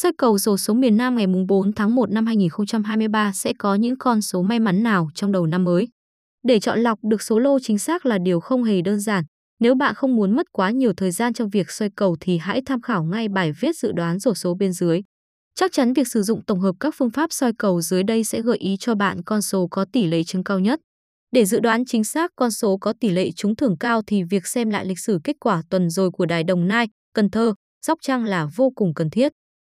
Soi cầu sổ số miền Nam ngày 4 tháng 1 năm 2023 sẽ có những con số may mắn nào trong đầu năm mới. Để chọn lọc được số lô chính xác là điều không hề đơn giản. Nếu bạn không muốn mất quá nhiều thời gian trong việc soi cầu thì hãy tham khảo ngay bài viết dự đoán rổ số bên dưới. Chắc chắn việc sử dụng tổng hợp các phương pháp soi cầu dưới đây sẽ gợi ý cho bạn con số có tỷ lệ trúng cao nhất. Để dự đoán chính xác con số có tỷ lệ trúng thưởng cao thì việc xem lại lịch sử kết quả tuần rồi của Đài Đồng Nai, Cần Thơ, Sóc Trăng là vô cùng cần thiết.